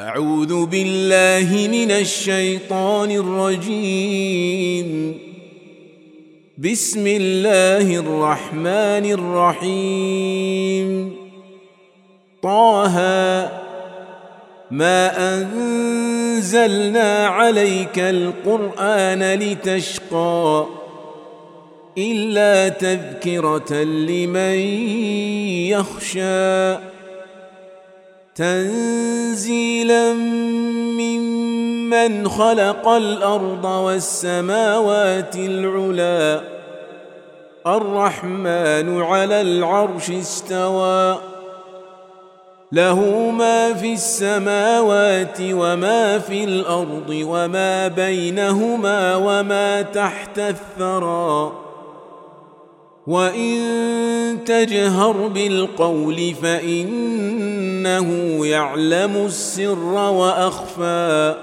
أعوذ بالله من الشيطان الرجيم. بسم الله الرحمن الرحيم. طه ما أنزلنا عليك القرآن لتشقى إلا تذكرة لمن يخشى. تنزيلا ممن خلق الأرض والسماوات العلى الرحمن على العرش استوى. له ما في السماوات وما في الأرض وما بينهما وما تحت الثرى. وإن تجهر بالقول فانه يعلم السر وأخفى.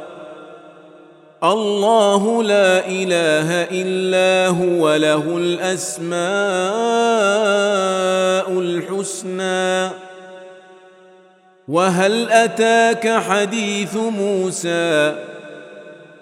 الله لا إله إلا هو له الأسماء الحسنى. وهل أتاك حديث موسى؟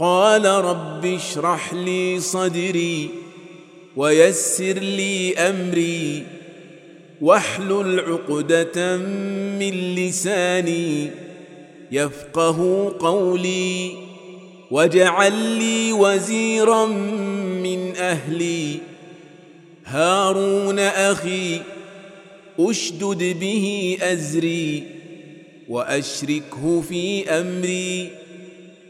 قال رب اشرح لي صدري ويسر لي أمري واحلل عقدة من لساني يفقه قولي واجعل لي وزيرا من أهلي هارون أخي أشدد به أزري وأشركه في أمري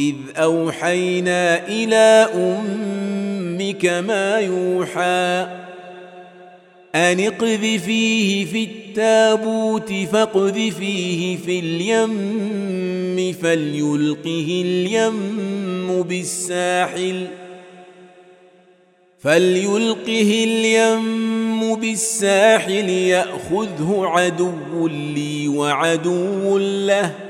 إذ أوحينا إلى أمك ما يوحى أن اقذفيه في التابوت فاقذفيه في اليم فليلقه اليم بالساحل فليلقه اليم بالساحل يأخذه عدو لي وعدو له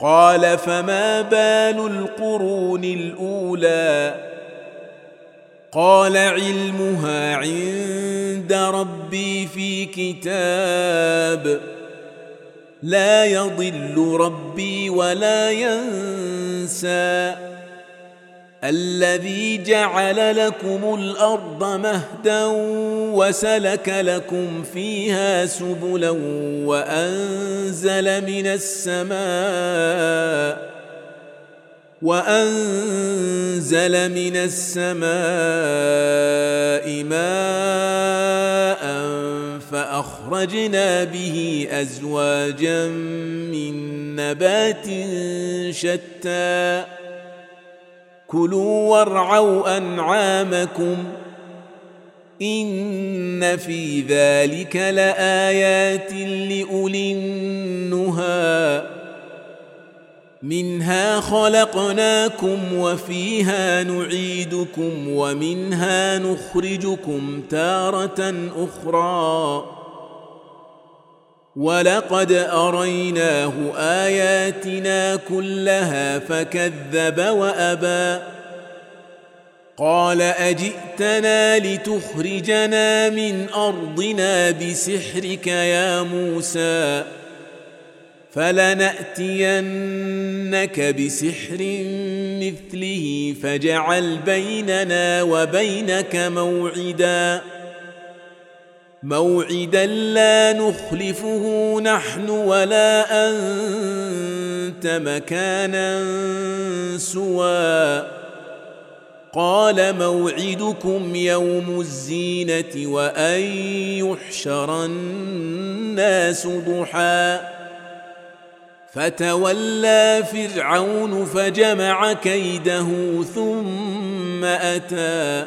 قال فما بال القرون الأولى؟ قال علمها عند ربي في كتاب. لا يضل ربي ولا ينسى. الذي جعل لكم الأرض مهدا وسلك لكم فيها سبلا وأنزل من السماء وأنزل من السماء ماء فأخرجنا به أزواجا من نبات شتى كلوا وارعوا أنعامكم إن في ذلك لآيات لأولي النهى. منها خلقناكم وفيها نعيدكم ومنها نخرجكم تارة أخرى. ولقد اريناه اياتنا كلها فكذب وابى قال اجئتنا لتخرجنا من ارضنا بسحرك يا موسى فلناتينك بسحر مثله فاجعل بيننا وبينك موعدا موعدا لا نخلفه نحن ولا أنت مكانا سوى. قال موعدكم يوم الزينة وأن يحشر الناس ضحى. فتولى فرعون فجمع كيده ثم أتى.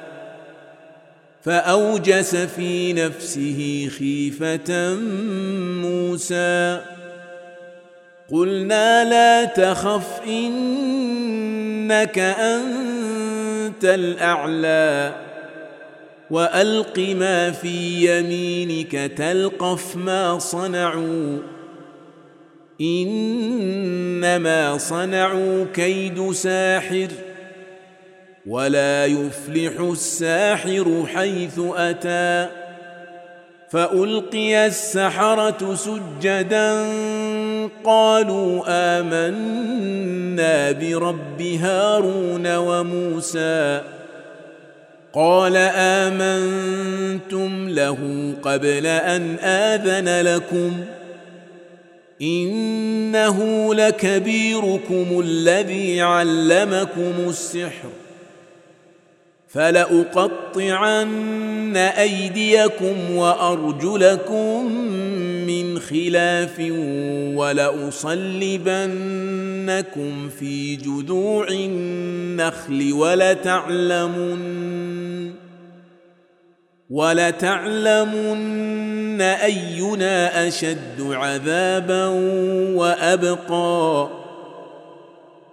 فأوجس في نفسه خيفة موسى. قلنا لا تخف إنك أنت الأعلى. وألق ما في يمينك تلقف ما صنعوا. إنما صنعوا كيد ساحر. ولا يفلح الساحر حيث أتى فألقي السحرة سجدا قالوا آمنا برب هارون وموسى قال آمنتم له قبل أن آذن لكم إنه لكبيركم الذي علمكم السحر فلأقطعن أيديكم وأرجلكم من خلاف ولأصلبنكم في جذوع النخل ولتعلمن ولتعلمن أينا أشد عذابا وأبقى.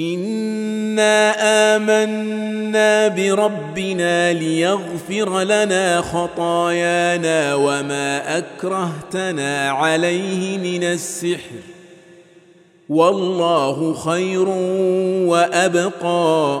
انا امنا بربنا ليغفر لنا خطايانا وما اكرهتنا عليه من السحر والله خير وابقى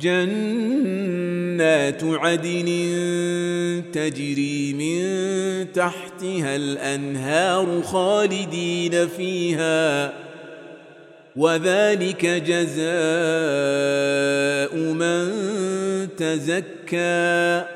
جنات عدن تجري من تحتها الأنهار خالدين فيها وذلك جزاء من تزكى.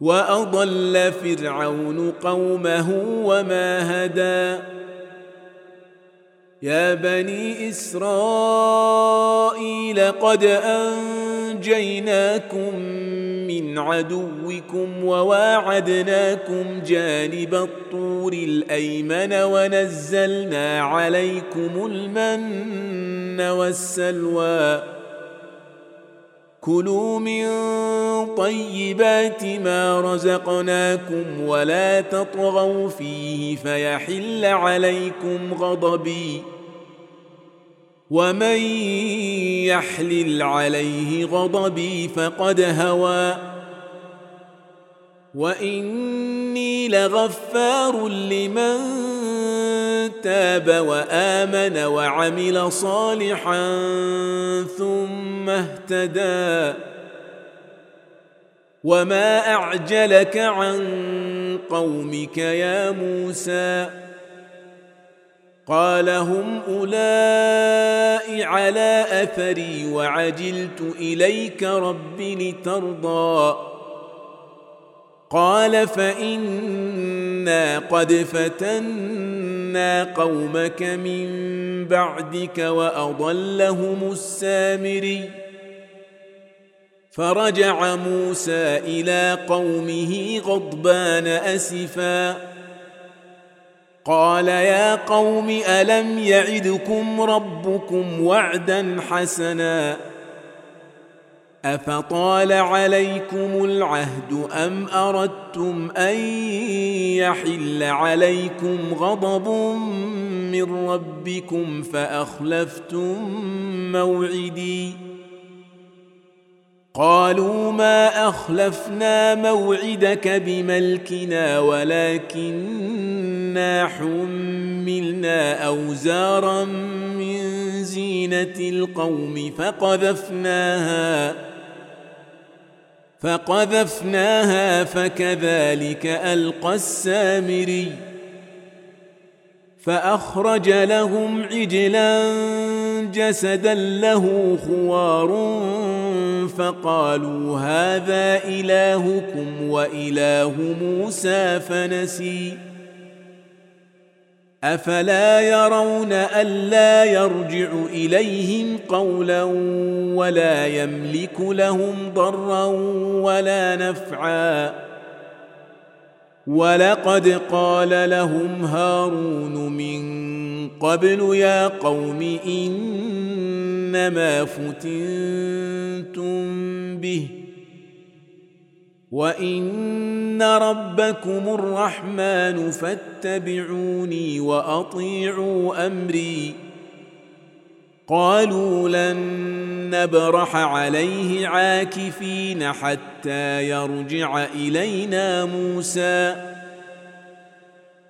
واضل فرعون قومه وما هدى يا بني اسرائيل قد انجيناكم من عدوكم وواعدناكم جانب الطور الايمن ونزلنا عليكم المن والسلوى كلوا من طيبات ما رزقناكم ولا تطغوا فيه فيحل عليكم غضبي ومن يحلل عليه غضبي فقد هوى وإني لغفار لمن تاب وآمن وعمل صالحا ثم اهتدى. وما أعجلك عن قومك يا موسى؟ قال هم أولئك على أثري وعجلت إليك رب لترضى. قال فإنا قد فتنا قومك من بعدك واضلهم السامري فرجع موسى إلى قومه غضبان اسفا قال يا قوم الم يعدكم ربكم وعدا حسنا أفطال عليكم العهد أم أردتم أن يحل عليكم غضب من ربكم فأخلفتم موعدي؟ قالوا ما أخلفنا موعدك بملكنا ولكننا حملنا أوزارا من زينة القوم فقذفناها. فقذفناها فكذلك ألقى السامري فأخرج لهم عجلا جسدا له خوار فقالوا هذا إلهكم وإله موسى فنسي أفلا يرون ألا يرجع إليهم قولا ولا يملك لهم ضرا ولا نفعا. ولقد قال لهم هارون من قبل يا قوم إنما فتنتم به. وان ربكم الرحمن فاتبعوني واطيعوا امري. قالوا لن نبرح عليه عاكفين حتى يرجع الينا موسى.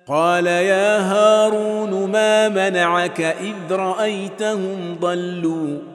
قال يا هارون ما منعك اذ رايتهم ضلوا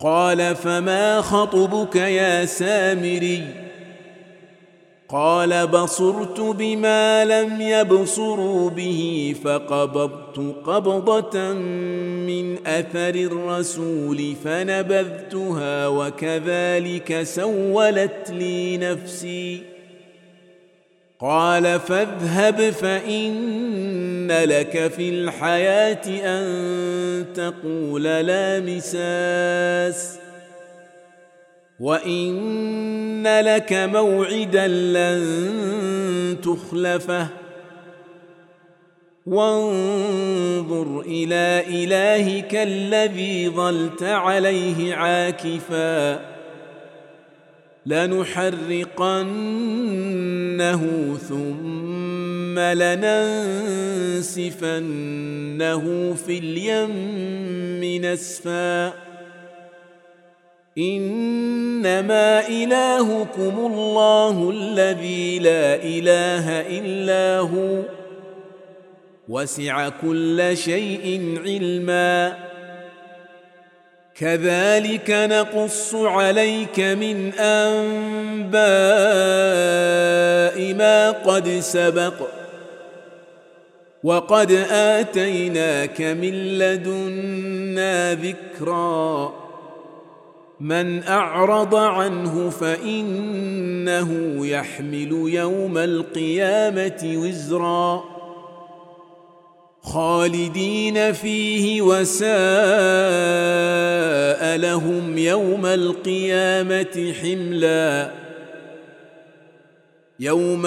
قال فما خطبك يا سامري قال بصرت بما لم يبصروا به فقبضت قبضة من أثر الرسول فنبذتها وكذلك سولت لي نفسي قال فاذهب فإن لك في الحياة ان تقول لا مساس وان لك موعدا لن تخلفه وانظر إلى الهك الذي ظلت عليه عاكفا لنحرقنه ثم لننسفنه في اليم نسفا. إنما إلهكم الله الذي لا إله إلا هو. وسع كل شيء علما. كذلك نقص عليك من أنباء ما قد سبق. وقد آتيناك من لدنا ذكرًا. من أعرض عنه فإنه يحمل يوم القيامة وزرا. خالدين فيه وساء لهم يوم القيامة حملا. يوم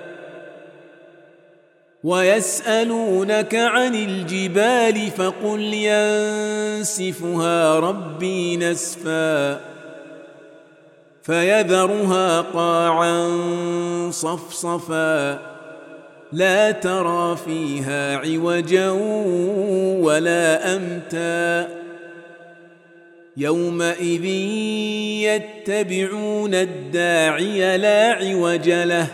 ويسألونك عن الجبال فقل ينسفها ربي نسفا فيذرها قاعا صفصفا لا ترى فيها عوجا ولا أمتا يومئذ يتبعون الداعي لا عوج له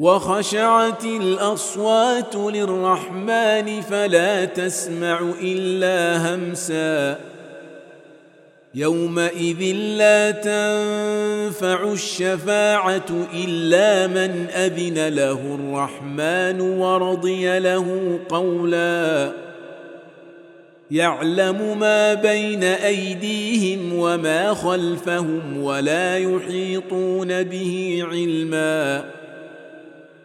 وخشعت الأصوات للرحمن فلا تسمع إلا همسا. يومئذ لا تنفع الشفاعة إلا من أذن له الرحمن ورضي له قولا. يعلم ما بين أيديهم وما خلفهم ولا يحيطون به علما.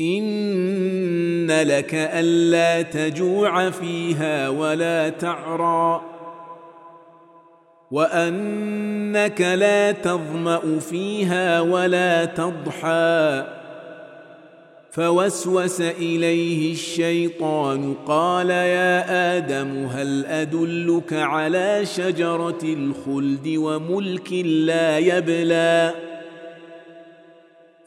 إن لك ألا تجوع فيها ولا تعرى وأنك لا تظمأ فيها ولا تضحى فوسوس إليه الشيطان قال يا آدم هل أدلك على شجرة الخلد وملك لا يبلى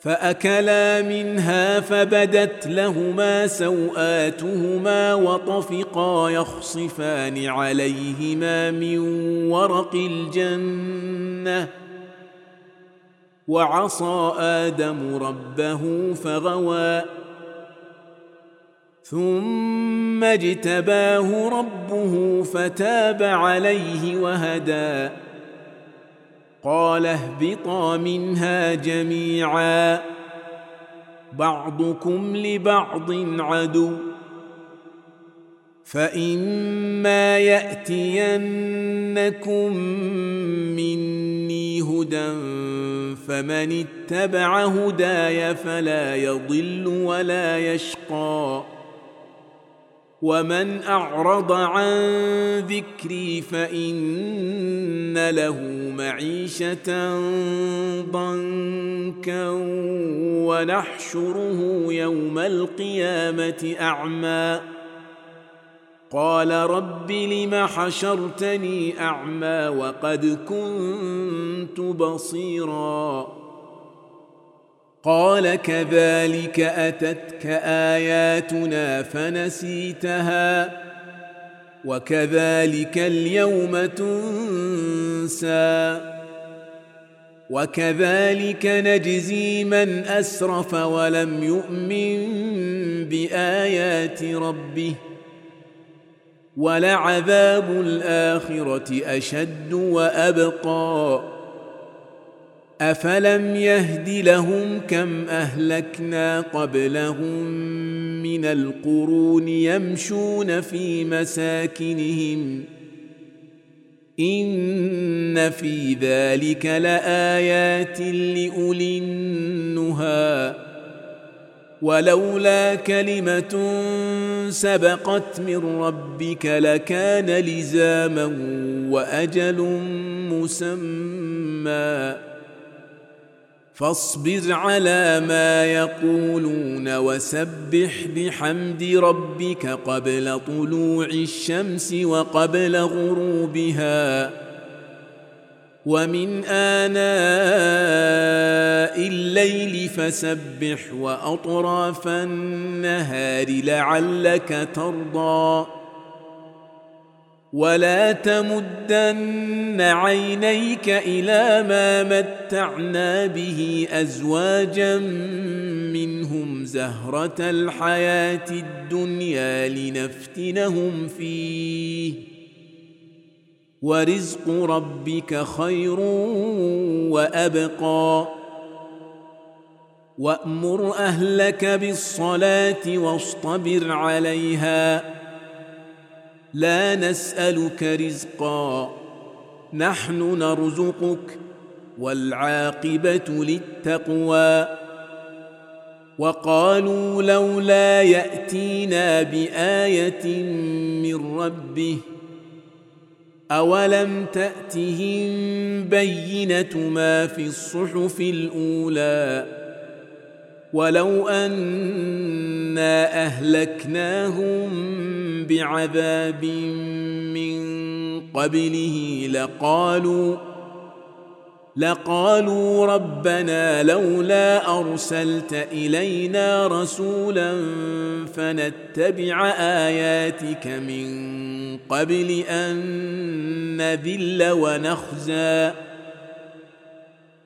فأكلا منها فبدت لهما سوآتهما وطفقا يخصفان عليهما من ورق الجنة. وعصى آدم ربه فغوى. ثم اجتباه ربه فتاب عليه وهدى. قال اهبطا منها جميعا. بعضكم لبعض عدو. فإما يأتينكم مني هدى فمن اتبع هداي فلا يضل ولا يشقى. ومن أعرض عن ذكري فإن له معيشة ضنكا ونحشره يوم القيامة أعمى. قال رب لم حشرتني أعمى وقد كنت بصيرا. قال كذلك أتتك آياتنا فنسيتها وكذلك اليوم تنسى وكذلك نجزي من أسرف ولم يؤمن بآيات ربه. ولعذاب الآخرة أشد وأبقى. أفلم يهد لهم كم أهلكنا قبلهم من القرون يمشون في مساكنهم. ان في ذلك لايات لاولي النهى ولولا كلمه سبقت من ربك لكان لزاما واجل مسمى فاصبر على ما يقولون وسبح بحمد ربك قبل طلوع الشمس وقبل غروبها. ومن آناء الليل فسبح وأطراف النهار لعلك ترضى. ولا تمدن عينيك إلى ما متعنا به ازواجا منهم زهره الحياة الدنيا لنفتنهم فيه ورزق ربك خير وابقى وامر اهلك بالصلاه واصطبر عليها لا نسألك رزقا نحن نرزقك والعاقبة للتقوى. وقالوا لولا يأتينا بآية من ربه أولم تأتهم بينة ما في الصحف الأولى؟ ولو انا اهلكناهم بعذاب من قبله لقالوا لقالوا ربنا لولا ارسلت الينا رسولا فنتبع اياتك من قبل ان نذل ونخزى